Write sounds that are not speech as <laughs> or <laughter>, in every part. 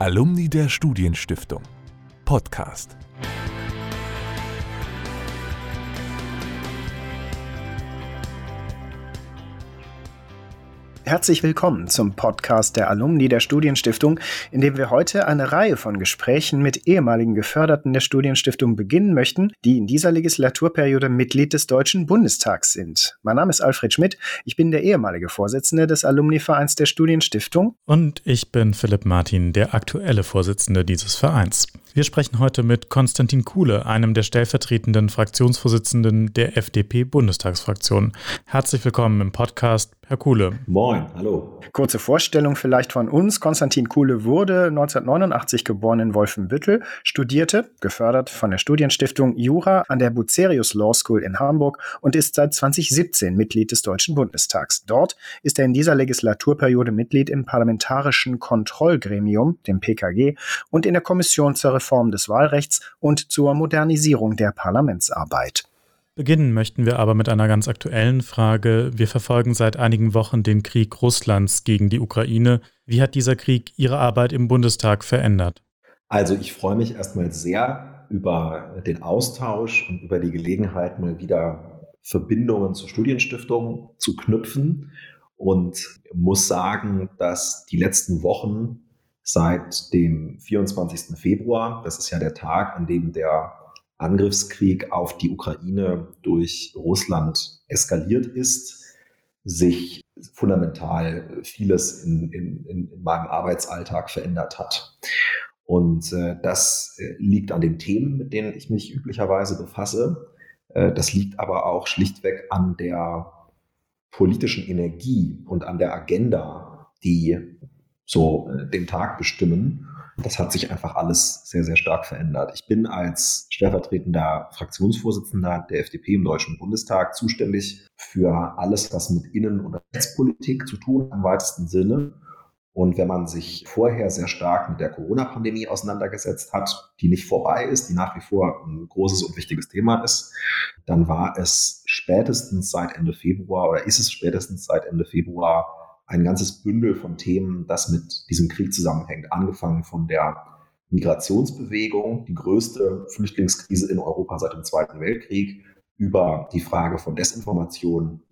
Alumni der Studienstiftung. Podcast. Herzlich willkommen zum Podcast der Alumni der Studienstiftung, in dem wir heute eine Reihe von Gesprächen mit ehemaligen Geförderten der Studienstiftung beginnen möchten, die in dieser Legislaturperiode Mitglied des Deutschen Bundestags sind. Mein Name ist Alfred Schmidt, ich bin der ehemalige Vorsitzende des Alumni-Vereins der Studienstiftung. Und ich bin Philipp Martin, der aktuelle Vorsitzende dieses Vereins. Wir sprechen heute mit Konstantin Kuhle, einem der stellvertretenden Fraktionsvorsitzenden der FDP-Bundestagsfraktion. Herzlich willkommen im Podcast, Herr Kuhle. Moin, hallo. Kurze Vorstellung vielleicht von uns. Konstantin Kuhle wurde 1989 geboren in Wolfenbüttel, studierte, gefördert von der Studienstiftung Jura an der Bucerius Law School in Hamburg und ist seit 2017 Mitglied des Deutschen Bundestags. Dort ist er in dieser Legislaturperiode Mitglied im Parlamentarischen Kontrollgremium, dem PKG, und in der Kommission zur Reform des Wahlrechts und zur Modernisierung der Parlamentsarbeit. Beginnen möchten wir aber mit einer ganz aktuellen Frage. Wir verfolgen seit einigen Wochen den Krieg Russlands gegen die Ukraine. Wie hat dieser Krieg Ihre Arbeit im Bundestag verändert? Also ich freue mich erstmal sehr über den Austausch und über die Gelegenheit, mal wieder Verbindungen zur Studienstiftung zu knüpfen und muss sagen, dass die letzten Wochen seit dem 24. Februar, das ist ja der Tag, an dem der Angriffskrieg auf die Ukraine durch Russland eskaliert ist, sich fundamental vieles in, in, in meinem Arbeitsalltag verändert hat. Und äh, das äh, liegt an den Themen, mit denen ich mich üblicherweise befasse. Äh, das liegt aber auch schlichtweg an der politischen Energie und an der Agenda, die so äh, den Tag bestimmen. Das hat sich einfach alles sehr, sehr stark verändert. Ich bin als stellvertretender Fraktionsvorsitzender der FDP im Deutschen Bundestag zuständig für alles, was mit Innen- und Rechtspolitik zu tun im weitesten Sinne. Und wenn man sich vorher sehr stark mit der Corona-Pandemie auseinandergesetzt hat, die nicht vorbei ist, die nach wie vor ein großes und wichtiges Thema ist, dann war es spätestens seit Ende Februar oder ist es spätestens seit Ende Februar ein ganzes Bündel von Themen, das mit diesem Krieg zusammenhängt. Angefangen von der Migrationsbewegung, die größte Flüchtlingskrise in Europa seit dem Zweiten Weltkrieg, über die Frage von Desinformation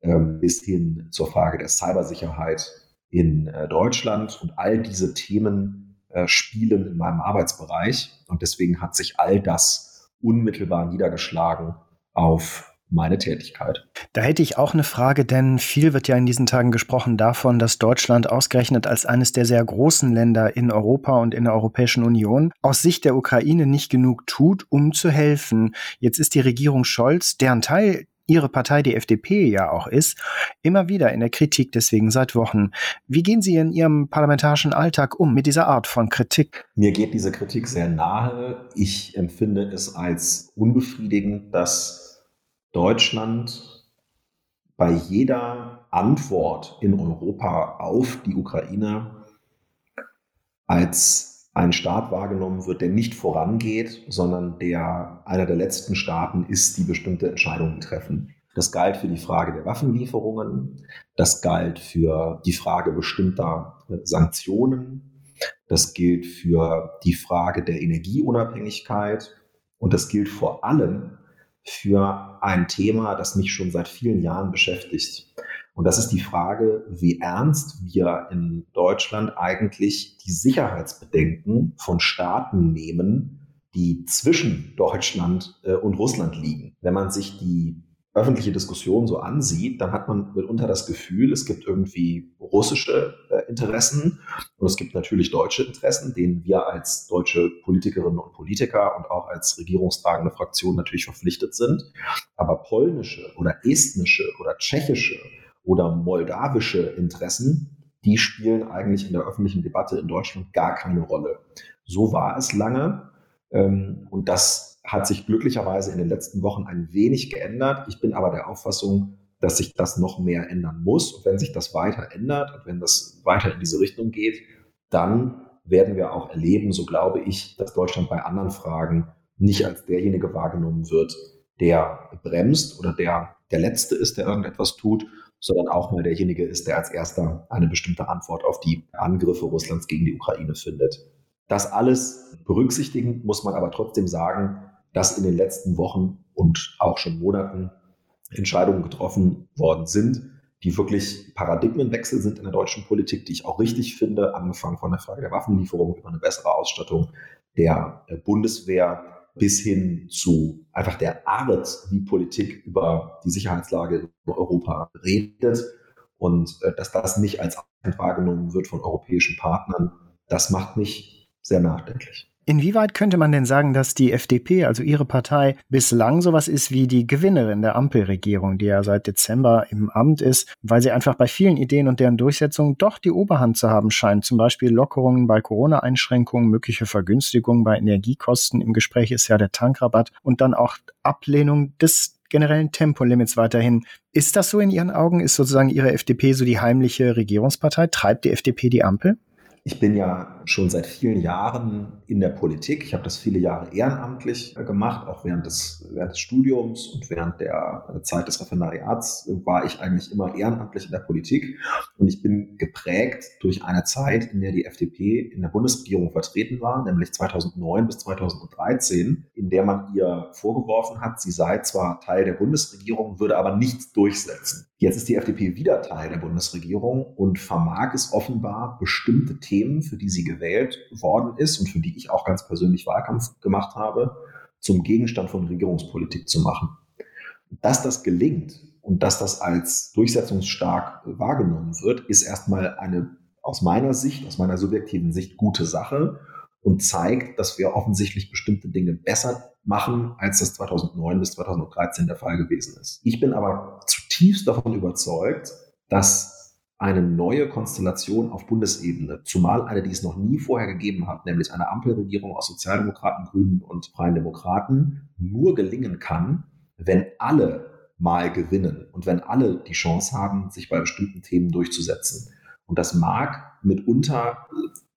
ähm, bis hin zur Frage der Cybersicherheit in äh, Deutschland. Und all diese Themen äh, spielen in meinem Arbeitsbereich. Und deswegen hat sich all das unmittelbar niedergeschlagen auf meine Tätigkeit. Da hätte ich auch eine Frage, denn viel wird ja in diesen Tagen gesprochen davon, dass Deutschland ausgerechnet als eines der sehr großen Länder in Europa und in der Europäischen Union aus Sicht der Ukraine nicht genug tut, um zu helfen. Jetzt ist die Regierung Scholz, deren Teil Ihre Partei, die FDP, ja auch ist, immer wieder in der Kritik deswegen seit Wochen. Wie gehen Sie in Ihrem parlamentarischen Alltag um mit dieser Art von Kritik? Mir geht diese Kritik sehr nahe. Ich empfinde es als unbefriedigend, dass Deutschland bei jeder Antwort in Europa auf die Ukraine als ein Staat wahrgenommen wird, der nicht vorangeht, sondern der einer der letzten Staaten ist, die bestimmte Entscheidungen treffen. Das galt für die Frage der Waffenlieferungen, das galt für die Frage bestimmter Sanktionen, das gilt für die Frage der Energieunabhängigkeit und das gilt vor allem für ein Thema, das mich schon seit vielen Jahren beschäftigt. Und das ist die Frage, wie ernst wir in Deutschland eigentlich die Sicherheitsbedenken von Staaten nehmen, die zwischen Deutschland äh, und Russland liegen. Wenn man sich die öffentliche Diskussion so ansieht, dann hat man mitunter das Gefühl, es gibt irgendwie russische äh, Interessen und es gibt natürlich deutsche Interessen, denen wir als deutsche Politikerinnen und Politiker und auch als regierungstragende Fraktion natürlich verpflichtet sind. Aber polnische oder estnische oder tschechische oder moldawische Interessen, die spielen eigentlich in der öffentlichen Debatte in Deutschland gar keine Rolle. So war es lange. Ähm, und das hat sich glücklicherweise in den letzten Wochen ein wenig geändert. Ich bin aber der Auffassung, dass sich das noch mehr ändern muss. Und wenn sich das weiter ändert und wenn das weiter in diese Richtung geht, dann werden wir auch erleben, so glaube ich, dass Deutschland bei anderen Fragen nicht als derjenige wahrgenommen wird, der bremst oder der der Letzte ist, der irgendetwas tut, sondern auch mal derjenige ist, der als erster eine bestimmte Antwort auf die Angriffe Russlands gegen die Ukraine findet. Das alles berücksichtigen muss man aber trotzdem sagen, dass in den letzten Wochen und auch schon Monaten Entscheidungen getroffen worden sind, die wirklich Paradigmenwechsel sind in der deutschen Politik, die ich auch richtig finde, angefangen von der Frage der Waffenlieferung über eine bessere Ausstattung der äh, Bundeswehr bis hin zu einfach der Art, wie Politik über die Sicherheitslage in Europa redet und äh, dass das nicht als wahrgenommen wird von europäischen Partnern, das macht mich sehr nachdenklich. Inwieweit könnte man denn sagen, dass die FDP, also Ihre Partei, bislang sowas ist wie die Gewinnerin der Ampelregierung, die ja seit Dezember im Amt ist, weil sie einfach bei vielen Ideen und deren Durchsetzung doch die Oberhand zu haben scheint, zum Beispiel Lockerungen bei Corona-Einschränkungen, mögliche Vergünstigungen bei Energiekosten, im Gespräch ist ja der Tankrabatt und dann auch Ablehnung des generellen Tempolimits weiterhin. Ist das so in Ihren Augen? Ist sozusagen Ihre FDP so die heimliche Regierungspartei? Treibt die FDP die Ampel? Ich bin ja schon seit vielen Jahren in der Politik. Ich habe das viele Jahre ehrenamtlich äh, gemacht, auch während des, während des Studiums und während der äh, Zeit des Referendariats war ich eigentlich immer ehrenamtlich in der Politik. Und ich bin geprägt durch eine Zeit, in der die FDP in der Bundesregierung vertreten war, nämlich 2009 bis 2013, in der man ihr vorgeworfen hat, sie sei zwar Teil der Bundesregierung, würde aber nichts durchsetzen. Jetzt ist die FDP wieder Teil der Bundesregierung und vermag es offenbar, bestimmte Themen, für die sie gewählt worden ist und für die ich auch ganz persönlich Wahlkampf gemacht habe, zum Gegenstand von Regierungspolitik zu machen. Dass das gelingt und dass das als durchsetzungsstark wahrgenommen wird, ist erstmal eine aus meiner Sicht, aus meiner subjektiven Sicht gute Sache und zeigt, dass wir offensichtlich bestimmte Dinge besser machen, als das 2009 bis 2013 der Fall gewesen ist. Ich bin aber zutiefst davon überzeugt, dass eine neue Konstellation auf Bundesebene, zumal eine, die es noch nie vorher gegeben hat, nämlich eine Ampelregierung aus Sozialdemokraten, Grünen und Freien Demokraten, nur gelingen kann, wenn alle mal gewinnen und wenn alle die Chance haben, sich bei bestimmten Themen durchzusetzen. Und das mag mitunter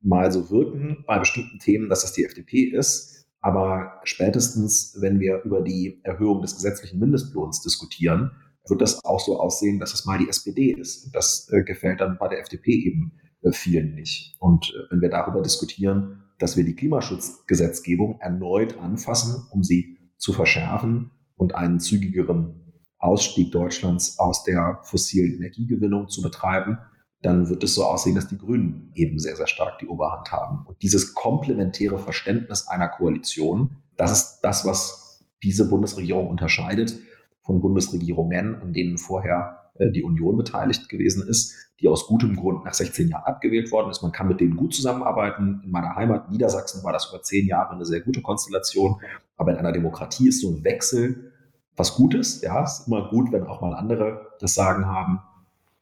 mal so wirken bei bestimmten Themen, dass das die FDP ist. Aber spätestens, wenn wir über die Erhöhung des gesetzlichen Mindestlohns diskutieren, wird das auch so aussehen, dass es mal die SPD ist. Das äh, gefällt dann bei der FDP eben äh, vielen nicht. Und äh, wenn wir darüber diskutieren, dass wir die Klimaschutzgesetzgebung erneut anfassen, um sie zu verschärfen und einen zügigeren Ausstieg Deutschlands aus der fossilen Energiegewinnung zu betreiben, dann wird es so aussehen, dass die Grünen eben sehr, sehr stark die Oberhand haben. Und dieses komplementäre Verständnis einer Koalition, das ist das, was diese Bundesregierung unterscheidet von Bundesregierungen, an denen vorher äh, die Union beteiligt gewesen ist, die aus gutem Grund nach 16 Jahren abgewählt worden ist. Man kann mit denen gut zusammenarbeiten. In meiner Heimat Niedersachsen war das über zehn Jahre eine sehr gute Konstellation. Aber in einer Demokratie ist so ein Wechsel was Gutes. Ja, ist immer gut, wenn auch mal andere das Sagen haben.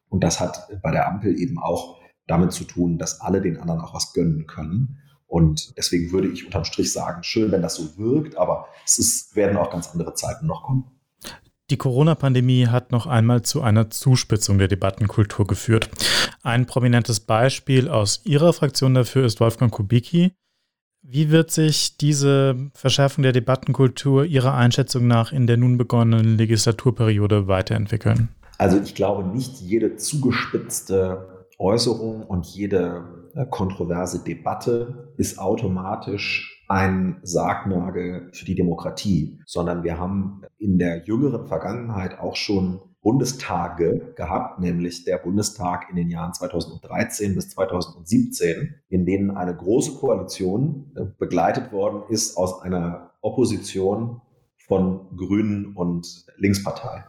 Und das hat bei der Ampel eben auch damit zu tun, dass alle den anderen auch was gönnen können. Und deswegen würde ich unterm Strich sagen, schön, wenn das so wirkt, aber es ist, werden auch ganz andere Zeiten noch kommen. Die Corona-Pandemie hat noch einmal zu einer Zuspitzung der Debattenkultur geführt. Ein prominentes Beispiel aus Ihrer Fraktion dafür ist Wolfgang Kubicki. Wie wird sich diese Verschärfung der Debattenkultur Ihrer Einschätzung nach in der nun begonnenen Legislaturperiode weiterentwickeln? Also ich glaube, nicht jede zugespitzte Äußerung und jede äh, kontroverse Debatte ist automatisch ein Sargnagel für die Demokratie, sondern wir haben in der jüngeren Vergangenheit auch schon Bundestage gehabt, nämlich der Bundestag in den Jahren 2013 bis 2017, in denen eine große Koalition äh, begleitet worden ist aus einer Opposition von Grünen und Linkspartei.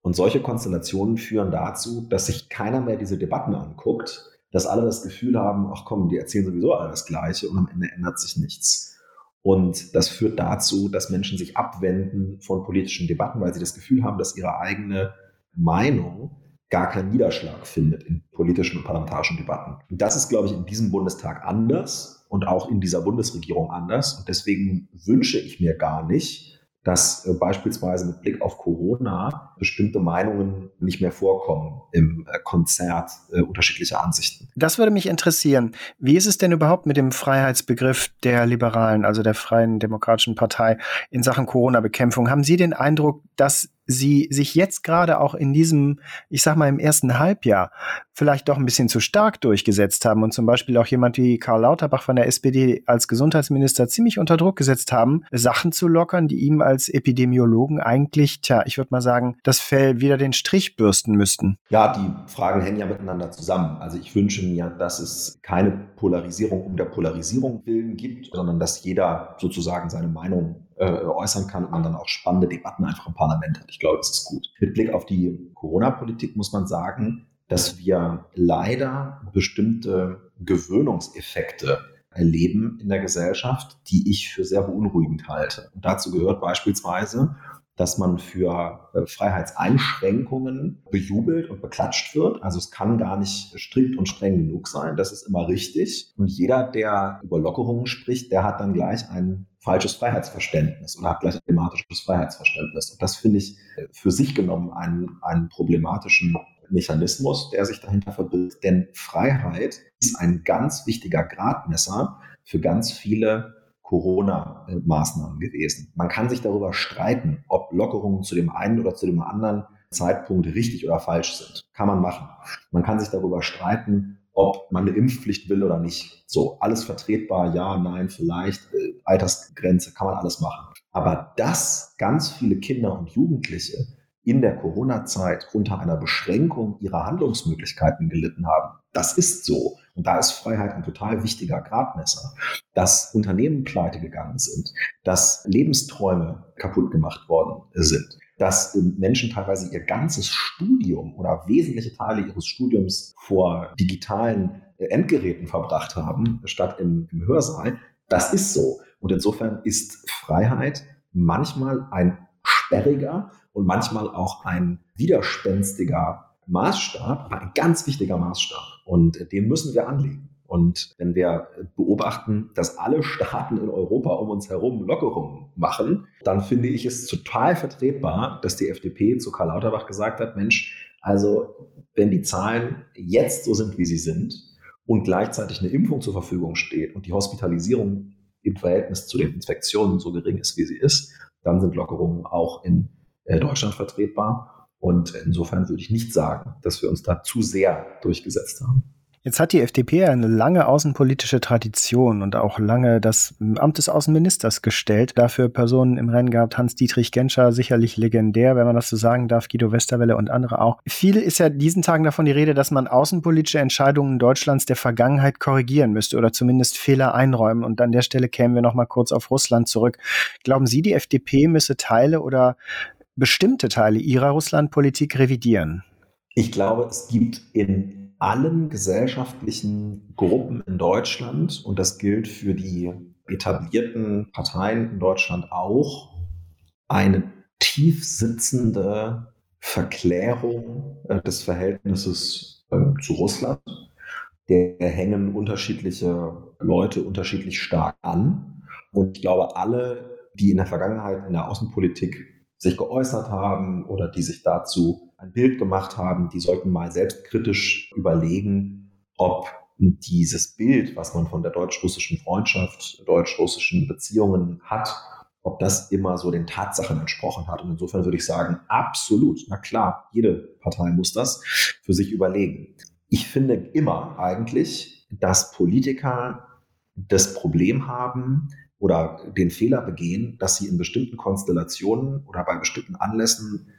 Und solche Konstellationen führen dazu, dass sich keiner mehr diese Debatten anguckt, dass alle das Gefühl haben, ach komm, die erzählen sowieso alle das Gleiche und am Ende ändert sich nichts. Und das führt dazu, dass Menschen sich abwenden von politischen Debatten, weil sie das Gefühl haben, dass ihre eigene Meinung gar keinen Niederschlag findet in politischen und parlamentarischen Debatten. Und das ist, glaube ich, in diesem Bundestag anders und auch in dieser Bundesregierung anders. Und deswegen wünsche ich mir gar nicht, dass äh, beispielsweise mit Blick auf Corona bestimmte Meinungen nicht mehr vorkommen im äh, Konzert äh, unterschiedlicher Ansichten. Das würde mich interessieren. Wie ist es denn überhaupt mit dem Freiheitsbegriff der Liberalen, also der Freien Demokratischen Partei in Sachen Corona-Bekämpfung? Haben Sie den Eindruck, dass sie sich jetzt gerade auch in diesem, ich sag mal, im ersten Halbjahr vielleicht doch ein bisschen zu stark durchgesetzt haben und zum Beispiel auch jemand wie Karl Lauterbach von der SPD als Gesundheitsminister ziemlich unter Druck gesetzt haben, Sachen zu lockern, die ihm als Epidemiologen eigentlich, tja, ich würde mal sagen, das Fell wieder den Strich bürsten müssten. Ja, die Fragen hängen ja miteinander zusammen. Also ich wünsche mir, dass es keine Polarisierung um der Polarisierung willen gibt, sondern dass jeder sozusagen seine Meinung äh, äußern kann und man dann auch spannende Debatten einfach im Parlament hat. Ich glaube, das ist gut. Mit Blick auf die Corona-Politik muss man sagen, dass wir leider bestimmte Gewöhnungseffekte erleben in der Gesellschaft, die ich für sehr beunruhigend halte. Und dazu gehört beispielsweise, dass man für äh, Freiheitseinschränkungen bejubelt und beklatscht wird. Also es kann gar nicht strikt und streng genug sein. Das ist immer richtig. Und jeder, der über Lockerungen spricht, der hat dann gleich ein falsches Freiheitsverständnis oder hat gleich ein thematisches Freiheitsverständnis. Und das finde ich äh, für sich genommen einen, einen problematischen Mechanismus, der sich dahinter verbirgt. Denn Freiheit ist ein ganz wichtiger Gradmesser für ganz viele Corona-Maßnahmen gewesen. Man kann sich darüber streiten, ob Lockerungen zu dem einen oder zu dem anderen Zeitpunkt richtig oder falsch sind. Kann man machen. Man kann sich darüber streiten, ob man eine Impfpflicht will oder nicht. So, alles vertretbar, ja, nein, vielleicht, äh, Altersgrenze, kann man alles machen. Aber dass ganz viele Kinder und Jugendliche in der Corona-Zeit unter einer Beschränkung ihrer Handlungsmöglichkeiten gelitten haben, das ist so. Und da ist Freiheit ein total wichtiger Gradmesser, dass Unternehmen pleite gegangen sind, dass Lebensträume kaputt gemacht worden sind, dass Menschen teilweise ihr ganzes Studium oder wesentliche Teile ihres Studiums vor digitalen äh, Endgeräten verbracht haben, statt im, im Hörsaal. Das ist so. Und insofern ist Freiheit manchmal ein sperriger und manchmal auch ein widerspenstiger Maßstab, aber ein ganz wichtiger Maßstab. Und den müssen wir anlegen. Und wenn wir beobachten, dass alle Staaten in Europa um uns herum Lockerungen machen, dann finde ich es total vertretbar, dass die FDP zu Karl Lauterbach gesagt hat, Mensch, also wenn die Zahlen jetzt so sind, wie sie sind und gleichzeitig eine Impfung zur Verfügung steht und die Hospitalisierung im Verhältnis zu den Infektionen so gering ist, wie sie ist, dann sind Lockerungen auch in Deutschland vertretbar. Und insofern würde ich nicht sagen, dass wir uns da zu sehr durchgesetzt haben. Jetzt hat die FDP eine lange außenpolitische Tradition und auch lange das Amt des Außenministers gestellt. Dafür Personen im Rennen gehabt, Hans-Dietrich Genscher, sicherlich legendär, wenn man das so sagen darf, Guido Westerwelle und andere auch. Viel ist ja diesen Tagen davon die Rede, dass man außenpolitische Entscheidungen Deutschlands der Vergangenheit korrigieren müsste oder zumindest Fehler einräumen. Und an der Stelle kämen wir noch mal kurz auf Russland zurück. Glauben Sie, die FDP müsse Teile oder bestimmte Teile ihrer Russlandpolitik revidieren? Ich glaube, es gibt in allen gesellschaftlichen Gruppen in Deutschland, und das gilt für die etablierten Parteien in Deutschland auch, eine tief sitzende Verklärung äh, des Verhältnisses ähm, zu Russland. Der hängen unterschiedliche Leute unterschiedlich stark an. Und ich glaube, alle, die in der Vergangenheit in der Außenpolitik sich geäußert haben oder die sich dazu ein Bild gemacht haben, die sollten mal selbstkritisch überlegen, ob dieses Bild, was man von der deutsch-russischen Freundschaft, deutsch-russischen Beziehungen hat, ob das immer so den Tatsachen entsprochen hat. Und insofern würde ich sagen, absolut. Na klar, jede Partei muss das für sich überlegen. Ich finde immer eigentlich, dass Politiker das Problem haben, oder den Fehler begehen, dass sie in bestimmten Konstellationen oder bei bestimmten Anlässen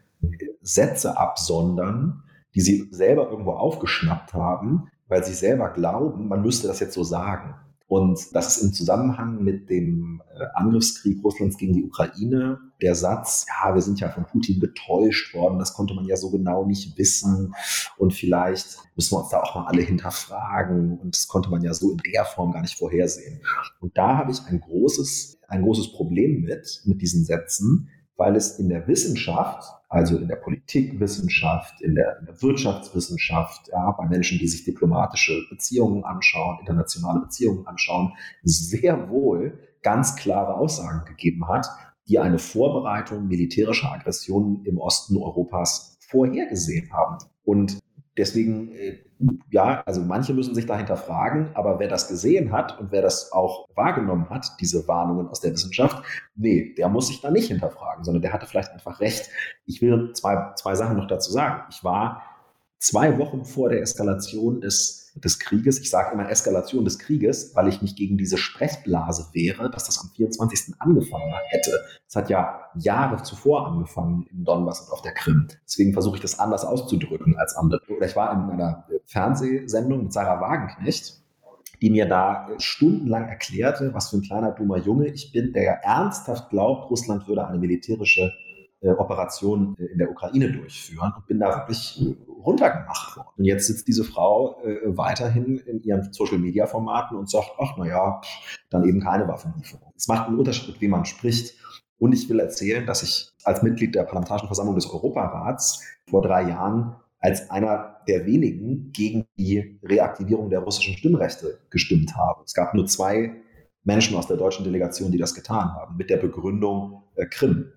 Sätze absondern, die sie selber irgendwo aufgeschnappt haben, weil sie selber glauben, man müsste das jetzt so sagen. Und das ist im Zusammenhang mit dem äh, Angriffskrieg Russlands gegen die Ukraine der Satz, ja, wir sind ja von Putin getäuscht worden, das konnte man ja so genau nicht wissen. Und vielleicht müssen wir uns da auch mal alle hinterfragen. Und das konnte man ja so in der Form gar nicht vorhersehen. Und da habe ich ein großes, ein großes Problem mit, mit diesen Sätzen, weil es in der Wissenschaft, also in der Politikwissenschaft, in der, in der, Wirtschaftswissenschaft, ja, bei Menschen, die sich diplomatische Beziehungen anschauen, internationale Beziehungen anschauen, sehr wohl ganz klare Aussagen gegeben hat, die eine Vorbereitung militärischer Aggressionen im Osten Europas vorhergesehen haben. Und deswegen, äh, ja, also manche müssen sich dahinter fragen, aber wer das gesehen hat und wer das auch wahrgenommen hat, diese Warnungen aus der Wissenschaft, nee, der muss sich da nicht hinterfragen, sondern der hatte vielleicht einfach recht. Ich will zwei, zwei Sachen noch dazu sagen. Ich war zwei Wochen vor der Eskalation des, des Krieges, ich sage immer Eskalation des Krieges, weil ich mich gegen diese Sprechblase wehre, dass das am 24. angefangen hätte. Es hat ja Jahre zuvor angefangen in Donbass und auf der Krim. Deswegen versuche ich das anders auszudrücken als andere. Ich war in einer Fernsehsendung mit Sarah Wagenknecht, die mir da stundenlang erklärte, was für ein kleiner dummer Junge ich bin, der ja ernsthaft glaubt, Russland würde eine militärische äh, Operationen äh, in der Ukraine durchführen und bin da wirklich runtergemacht worden. Und jetzt sitzt diese Frau äh, weiterhin in ihren Social-Media-Formaten und sagt, ach naja, dann eben keine Waffenlieferung. Es macht einen Unterschied, wem man spricht. Und ich will erzählen, dass ich als Mitglied der Parlamentarischen Versammlung des Europarats vor drei Jahren als einer der wenigen gegen die Reaktivierung der russischen Stimmrechte gestimmt habe. Es gab nur zwei Menschen aus der deutschen Delegation, die das getan haben, mit der Begründung äh, Krim.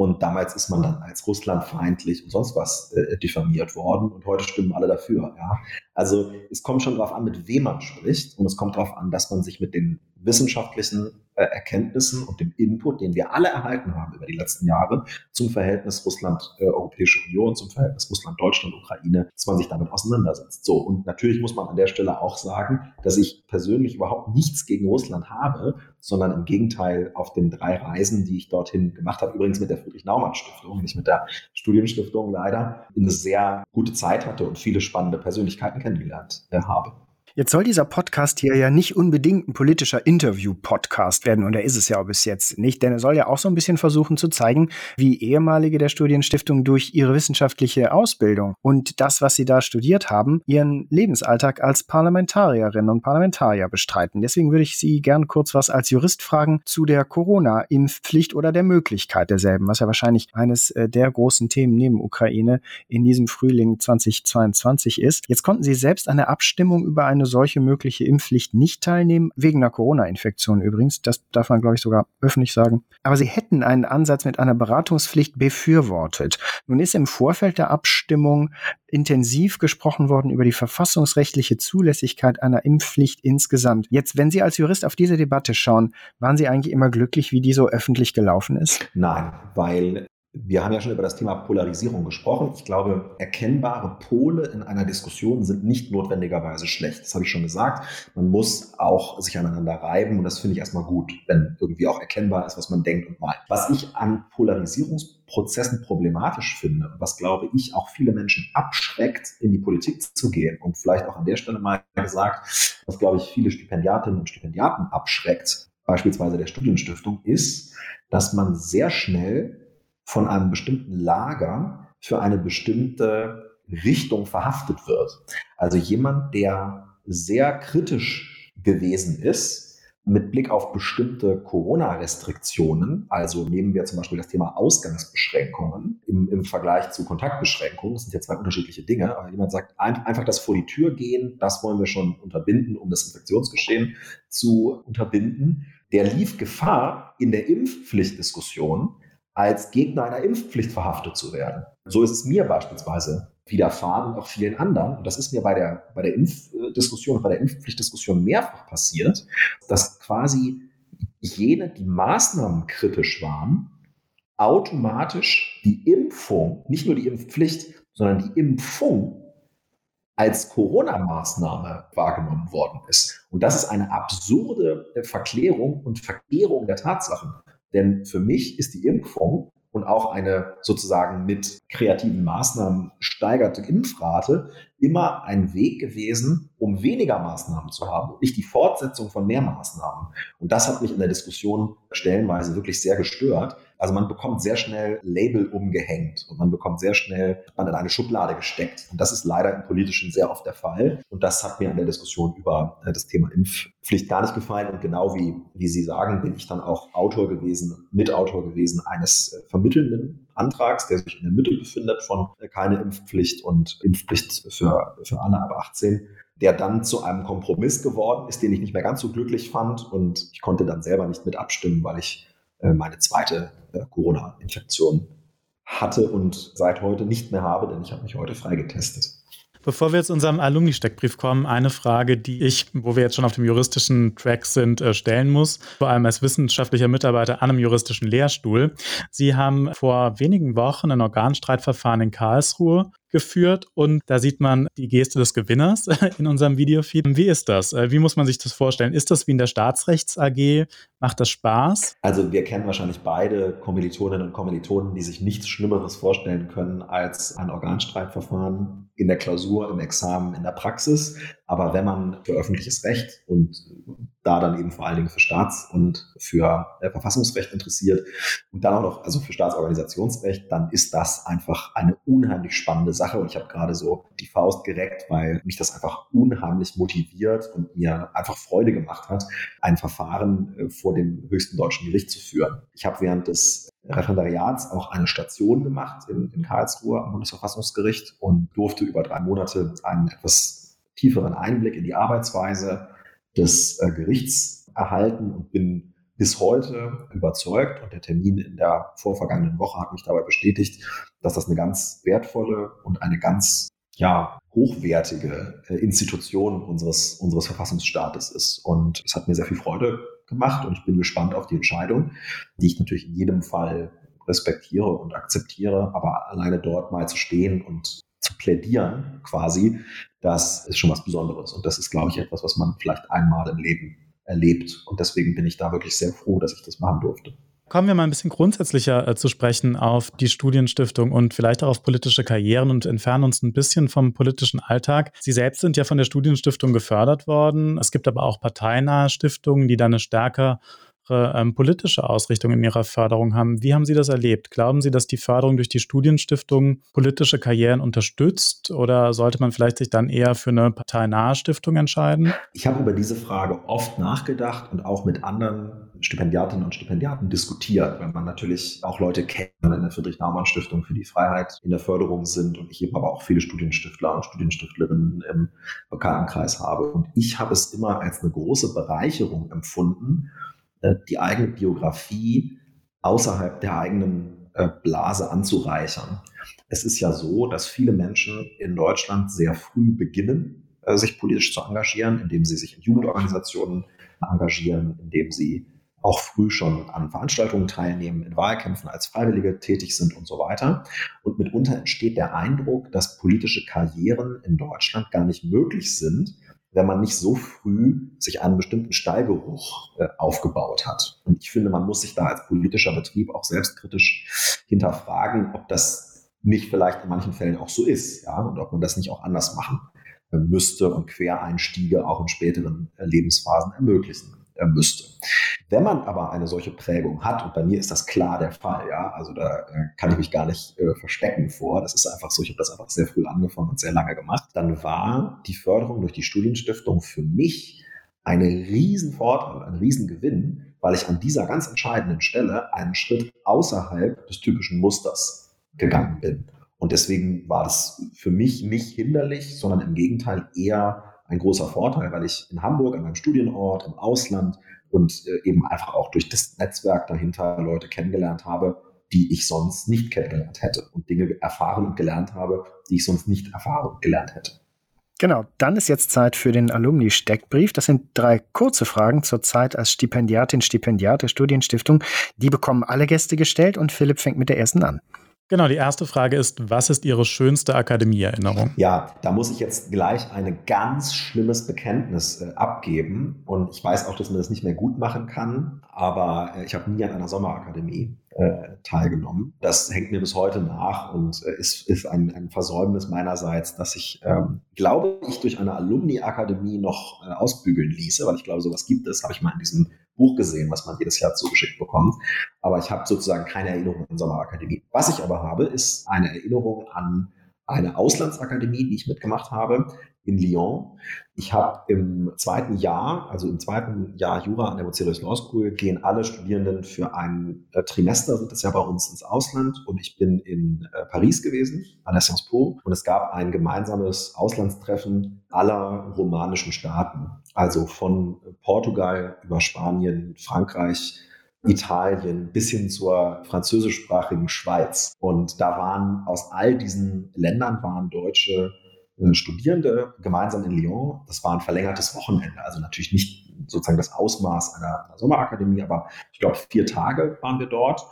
Und damals ist man dann als russlandfeindlich und sonst was äh, diffamiert worden und heute stimmen alle dafür. Ja? Also es kommt schon darauf an, mit wem man spricht und es kommt darauf an, dass man sich mit den wissenschaftlichen Erkenntnissen und dem Input, den wir alle erhalten haben über die letzten Jahre zum Verhältnis Russland-Europäische äh, Union, zum Verhältnis Russland-Deutschland-Ukraine, dass man sich damit auseinandersetzt. So, und natürlich muss man an der Stelle auch sagen, dass ich persönlich überhaupt nichts gegen Russland habe, sondern im Gegenteil auf den drei Reisen, die ich dorthin gemacht habe, übrigens mit der Friedrich-Naumann-Stiftung, nicht mit der Studienstiftung leider, eine sehr gute Zeit hatte und viele spannende Persönlichkeiten kennengelernt äh, habe. Jetzt soll dieser Podcast hier ja nicht unbedingt ein politischer Interview-Podcast werden, und er ist es ja bis jetzt nicht, denn er soll ja auch so ein bisschen versuchen zu zeigen, wie ehemalige der Studienstiftung durch ihre wissenschaftliche Ausbildung und das, was sie da studiert haben, ihren Lebensalltag als Parlamentarierinnen und Parlamentarier bestreiten. Deswegen würde ich Sie gern kurz was als Jurist fragen zu der Corona-Impfpflicht oder der Möglichkeit derselben, was ja wahrscheinlich eines äh, der großen Themen neben Ukraine in diesem Frühling 2022 ist. Jetzt konnten Sie selbst eine Abstimmung über eine eine solche mögliche Impfpflicht nicht teilnehmen, wegen einer Corona-Infektion übrigens. Das darf man, glaube ich, sogar öffentlich sagen. Aber sie hätten einen Ansatz mit einer Beratungspflicht befürwortet. Nun ist im Vorfeld der Abstimmung intensiv gesprochen worden über die verfassungsrechtliche Zulässigkeit einer Impfpflicht insgesamt. Jetzt, wenn Sie als Jurist auf diese Debatte schauen, waren Sie eigentlich immer glücklich, wie die so öffentlich gelaufen ist? Nein, weil wir haben ja schon über das Thema Polarisierung gesprochen. Ich glaube, erkennbare Pole in einer Diskussion sind nicht notwendigerweise schlecht. Das habe ich schon gesagt. Man muss auch sich aneinander reiben und das finde ich erstmal gut, wenn irgendwie auch erkennbar ist, was man denkt und meint. Was ich an Polarisierungsprozessen problematisch finde was glaube ich auch viele Menschen abschreckt, in die Politik zu gehen und vielleicht auch an der Stelle mal gesagt, was glaube ich viele Stipendiatinnen und Stipendiaten abschreckt, beispielsweise der Studienstiftung, ist, dass man sehr schnell von einem bestimmten Lager für eine bestimmte Richtung verhaftet wird. Also jemand, der sehr kritisch gewesen ist mit Blick auf bestimmte Corona-Restriktionen, also nehmen wir zum Beispiel das Thema Ausgangsbeschränkungen im, im Vergleich zu Kontaktbeschränkungen, das sind ja zwei unterschiedliche Dinge, aber jemand sagt, ein, einfach das vor die Tür gehen, das wollen wir schon unterbinden, um das Infektionsgeschehen zu unterbinden, der lief Gefahr in der Impfpflichtdiskussion als Gegner einer Impfpflicht verhaftet zu werden. So ist es mir beispielsweise widerfahren und auch vielen anderen. Und das ist mir bei der, bei der Impfdiskussion, bei der Impfpflichtdiskussion mehrfach passiert, dass quasi jene, die Maßnahmen kritisch waren, automatisch die Impfung, nicht nur die Impfpflicht, sondern die Impfung als Corona-Maßnahme wahrgenommen worden ist. Und das ist eine absurde Verklärung und Verkehrung der Tatsachen. Denn für mich ist die Impfung und auch eine sozusagen mit kreativen Maßnahmen steigerte Impfrate immer ein Weg gewesen, um weniger Maßnahmen zu haben und nicht die Fortsetzung von mehr Maßnahmen. Und das hat mich in der Diskussion stellenweise wirklich sehr gestört, also man bekommt sehr schnell Label umgehängt und man bekommt sehr schnell man in eine Schublade gesteckt. Und das ist leider im Politischen sehr oft der Fall. Und das hat mir an der Diskussion über äh, das Thema Impfpflicht gar nicht gefallen. Und genau wie, wie Sie sagen, bin ich dann auch Autor gewesen, Mitautor gewesen eines äh, vermittelnden Antrags, der sich in der Mitte befindet von äh, keine Impfpflicht und Impfpflicht für, für alle ab 18 der dann zu einem Kompromiss geworden ist, den ich nicht mehr ganz so glücklich fand. Und ich konnte dann selber nicht mit abstimmen, weil ich meine zweite äh, Corona-Infektion hatte und seit heute nicht mehr habe, denn ich habe mich heute freigetestet. Bevor wir jetzt unserem Alumni-Steckbrief kommen, eine Frage, die ich, wo wir jetzt schon auf dem juristischen Track sind, äh, stellen muss, vor allem als wissenschaftlicher Mitarbeiter an einem juristischen Lehrstuhl. Sie haben vor wenigen Wochen ein Organstreitverfahren in Karlsruhe geführt und da sieht man die Geste des Gewinners <laughs> in unserem Videofeed. Wie ist das? Äh, wie muss man sich das vorstellen? Ist das wie in der Staatsrechts AG? Macht das Spaß? Also wir kennen wahrscheinlich beide Kommilitoninnen und Kommilitonen, die sich nichts Schlimmeres vorstellen können als ein Organstreitverfahren in der Klausur, im Examen, in der Praxis. Aber wenn man für öffentliches Recht und da dann eben vor allen Dingen für Staats- und für äh, Verfassungsrecht interessiert und dann auch noch, also für Staatsorganisationsrecht, dann ist das einfach eine unheimlich spannende Sache. Und ich habe gerade so die Faust gereckt, weil mich das einfach unheimlich motiviert und mir einfach Freude gemacht hat, ein Verfahren äh, vor dem höchsten deutschen Gericht zu führen. Ich habe während des Referendariats auch eine Station gemacht in, in Karlsruhe am Bundesverfassungsgericht und durfte über drei Monate einen etwas tieferen Einblick in die Arbeitsweise des äh, Gerichts erhalten und bin bis heute überzeugt und der Termin in der vorvergangenen Woche hat mich dabei bestätigt, dass das eine ganz wertvolle und eine ganz ja, hochwertige äh, Institution unseres, unseres Verfassungsstaates ist. Und es hat mir sehr viel Freude gemacht und ich bin gespannt auf die Entscheidung, die ich natürlich in jedem Fall respektiere und akzeptiere, aber alleine dort mal zu stehen und zu plädieren quasi, das ist schon was Besonderes. Und das ist, glaube ich, etwas, was man vielleicht einmal im Leben erlebt. Und deswegen bin ich da wirklich sehr froh, dass ich das machen durfte. Kommen wir mal ein bisschen grundsätzlicher äh, zu sprechen auf die Studienstiftung und vielleicht auch auf politische Karrieren und entfernen uns ein bisschen vom politischen Alltag. Sie selbst sind ja von der Studienstiftung gefördert worden. Es gibt aber auch parteinahe Stiftungen, die dann eine stärker ähm, politische Ausrichtung in Ihrer Förderung haben. Wie haben Sie das erlebt? Glauben Sie, dass die Förderung durch die Studienstiftung politische Karrieren unterstützt oder sollte man vielleicht sich dann eher für eine parteinahe Stiftung entscheiden? Ich habe über diese Frage oft nachgedacht und auch mit anderen Stipendiatinnen und Stipendiaten diskutiert, weil man natürlich auch Leute kennt, die in der Friedrich-Naumann-Stiftung für die Freiheit in der Förderung sind und ich eben aber auch viele Studienstiftler und Studienstiftlerinnen im Bekanntenkreis habe. Und ich habe es immer als eine große Bereicherung empfunden, äh, die eigene Biografie außerhalb der eigenen äh, Blase anzureichern. Es ist ja so, dass viele Menschen in Deutschland sehr früh beginnen, äh, sich politisch zu engagieren, indem sie sich in Jugendorganisationen engagieren, indem sie auch früh schon an Veranstaltungen teilnehmen, in Wahlkämpfen als Freiwillige tätig sind und so weiter. Und mitunter entsteht der Eindruck, dass politische Karrieren in Deutschland gar nicht möglich sind, wenn man nicht so früh sich einen bestimmten Stallgeruch äh, aufgebaut hat. Und ich finde, man muss sich da als politischer Betrieb auch selbstkritisch hinterfragen, ob das nicht vielleicht in manchen Fällen auch so ist, ja, und ob man das nicht auch anders machen äh, müsste und Quereinstiege auch in späteren äh, Lebensphasen ermöglichen äh, müsste. Wenn man aber eine solche Prägung hat, und bei mir ist das klar der Fall, ja, also da äh, kann ich mich gar nicht äh, verstecken vor, das ist einfach so, ich habe das einfach sehr früh angefangen und sehr lange gemacht, dann war die Förderung durch die Studienstiftung für mich ein Riesenvorteil, ein Riesengewinn, weil ich an dieser ganz entscheidenden Stelle einen Schritt außerhalb des typischen Musters gegangen bin. Und deswegen war das für mich nicht hinderlich, sondern im Gegenteil eher ein großer Vorteil, weil ich in Hamburg, an meinem Studienort, im Ausland und äh, eben einfach auch durch das Netzwerk dahinter Leute kennengelernt habe, die ich sonst nicht kennengelernt hätte und Dinge erfahren und gelernt habe, die ich sonst nicht erfahren und gelernt hätte. Genau, dann ist jetzt Zeit für den Alumni-Steckbrief. Das sind drei kurze Fragen zur Zeit als Stipendiatin, Stipendiat der Studienstiftung. Die bekommen alle Gäste gestellt und Philipp fängt mit der ersten an. Genau, die erste Frage ist, was ist Ihre schönste Akademieerinnerung? Ja, da muss ich jetzt gleich ein ganz schlimmes Bekenntnis äh, abgeben. Und ich weiß auch, dass man das nicht mehr gut machen kann, aber äh, ich habe nie an einer Sommerakademie äh, teilgenommen. Das hängt mir bis heute nach und äh, ist, ist ein, ein Versäumnis meinerseits, dass ich, ähm, glaube ich, durch eine Alumni-Akademie noch äh, ausbügeln ließe, weil ich glaube, sowas gibt es, habe ich mal in diesem Buch gesehen, was man jedes Jahr zugeschickt bekommt. Aber ich habe sozusagen keine Erinnerung an Sommerakademie. Was ich aber habe, ist eine Erinnerung an eine Auslandsakademie, die ich mitgemacht habe in Lyon. Ich habe im zweiten Jahr, also im zweiten Jahr Jura an der Bucerius Law School, gehen alle Studierenden für ein äh, Trimester, sind das ja bei uns ins Ausland. Und ich bin in äh, Paris gewesen, an der Sciences Po. Und es gab ein gemeinsames Auslandstreffen aller romanischen Staaten. Also von Portugal über Spanien, Frankreich, Italien bis hin zur französischsprachigen Schweiz. Und da waren aus all diesen Ländern waren deutsche Studierende gemeinsam in Lyon. Das war ein verlängertes Wochenende, also natürlich nicht sozusagen das Ausmaß einer, einer Sommerakademie, aber ich glaube, vier Tage waren wir dort.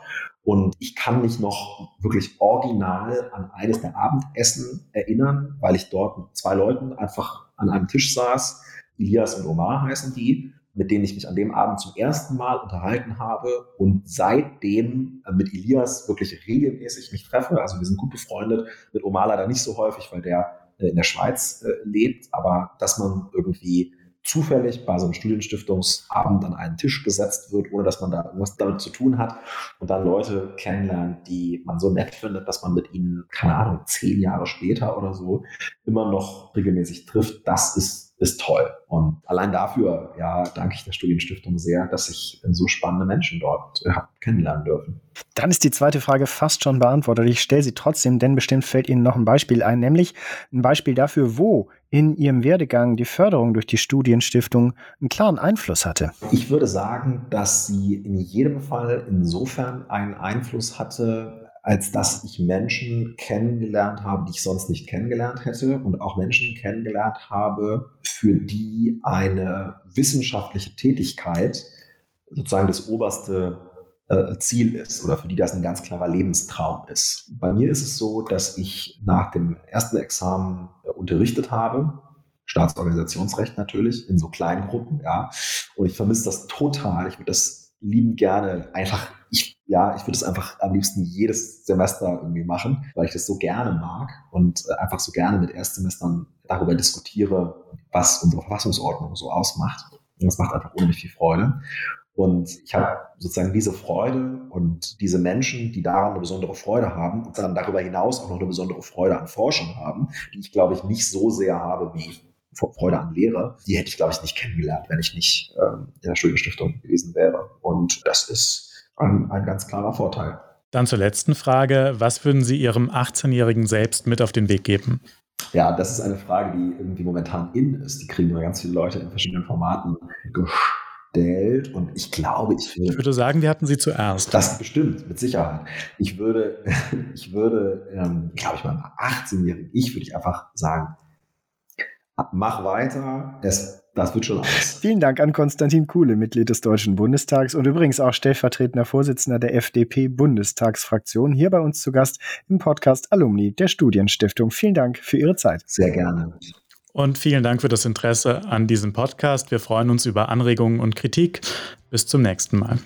Und ich kann mich noch wirklich original an eines der Abendessen erinnern, weil ich dort mit zwei Leuten einfach an einem Tisch saß. Elias und Omar heißen die mit denen ich mich an dem Abend zum ersten Mal unterhalten habe und seitdem äh, mit Elias wirklich regelmäßig mich treffe. Also wir sind gut befreundet, mit Omar leider nicht so häufig, weil der äh, in der Schweiz äh, lebt, aber dass man irgendwie zufällig bei so einem Studienstiftungsabend an einen Tisch gesetzt wird, ohne dass man da irgendwas damit zu tun hat und dann Leute kennenlernt, die man so nett findet, dass man mit ihnen, keine Ahnung, zehn Jahre später oder so immer noch regelmäßig trifft, das ist ist toll. Und allein dafür, ja, danke ich der Studienstiftung sehr, dass ich so spannende Menschen dort äh, habe kennenlernen dürfen. Dann ist die zweite Frage fast schon beantwortet. Ich stelle sie trotzdem, denn bestimmt fällt Ihnen noch ein Beispiel ein, nämlich ein Beispiel dafür, wo in Ihrem Werdegang die Förderung durch die Studienstiftung einen klaren Einfluss hatte. Ich würde sagen, dass sie in jedem Fall insofern einen Einfluss hatte, als dass ich Menschen kennengelernt habe, die ich sonst nicht kennengelernt hätte und auch Menschen kennengelernt habe, für die eine wissenschaftliche Tätigkeit sozusagen das oberste äh, Ziel ist oder für die das ein ganz klarer Lebenstraum ist. Bei mir ist es so, dass ich nach dem ersten Examen äh, unterrichtet habe, Staatsorganisationsrecht natürlich, in so kleinen Gruppen, ja. Und ich vermisse das total. Ich würde das liebend gerne einfach ja, ich würde es einfach am liebsten jedes Semester irgendwie machen, weil ich das so gerne mag und äh, einfach so gerne mit Erstsemestern darüber diskutiere, was unsere Verfassungsordnung so ausmacht. Und das macht einfach unheimlich viel Freude. Und ich habe sozusagen diese Freude und diese Menschen, die daran eine besondere Freude haben und dann darüber hinaus auch noch eine besondere Freude an Forschung haben, die ich, glaube ich, nicht so sehr habe wie Freude an Lehre, die hätte ich, glaube ich, nicht kennengelernt, wenn ich nicht ähm, in der Studienstiftung gewesen wäre. Und das ist ein, ein ganz klarer Vorteil. Dann zur letzten Frage. Was würden Sie Ihrem 18-jährigen Selbst mit auf den Weg geben? Ja, das ist eine Frage, die irgendwie momentan in ist. Die kriegen immer ganz viele Leute in verschiedenen Formaten gestellt. Und ich glaube, ich würde. Ich würde sagen, wir hatten sie zuerst. Das bestimmt, mit Sicherheit. Ich würde, <laughs> ich würde, ähm, glaube ich, meinem 18-jährigen Ich würde ich einfach sagen, mach weiter. Es das wird schon alles. Vielen Dank an Konstantin Kuhle, Mitglied des Deutschen Bundestags und übrigens auch stellvertretender Vorsitzender der FDP-Bundestagsfraktion, hier bei uns zu Gast im Podcast Alumni der Studienstiftung. Vielen Dank für Ihre Zeit. Sehr gerne. Und vielen Dank für das Interesse an diesem Podcast. Wir freuen uns über Anregungen und Kritik. Bis zum nächsten Mal.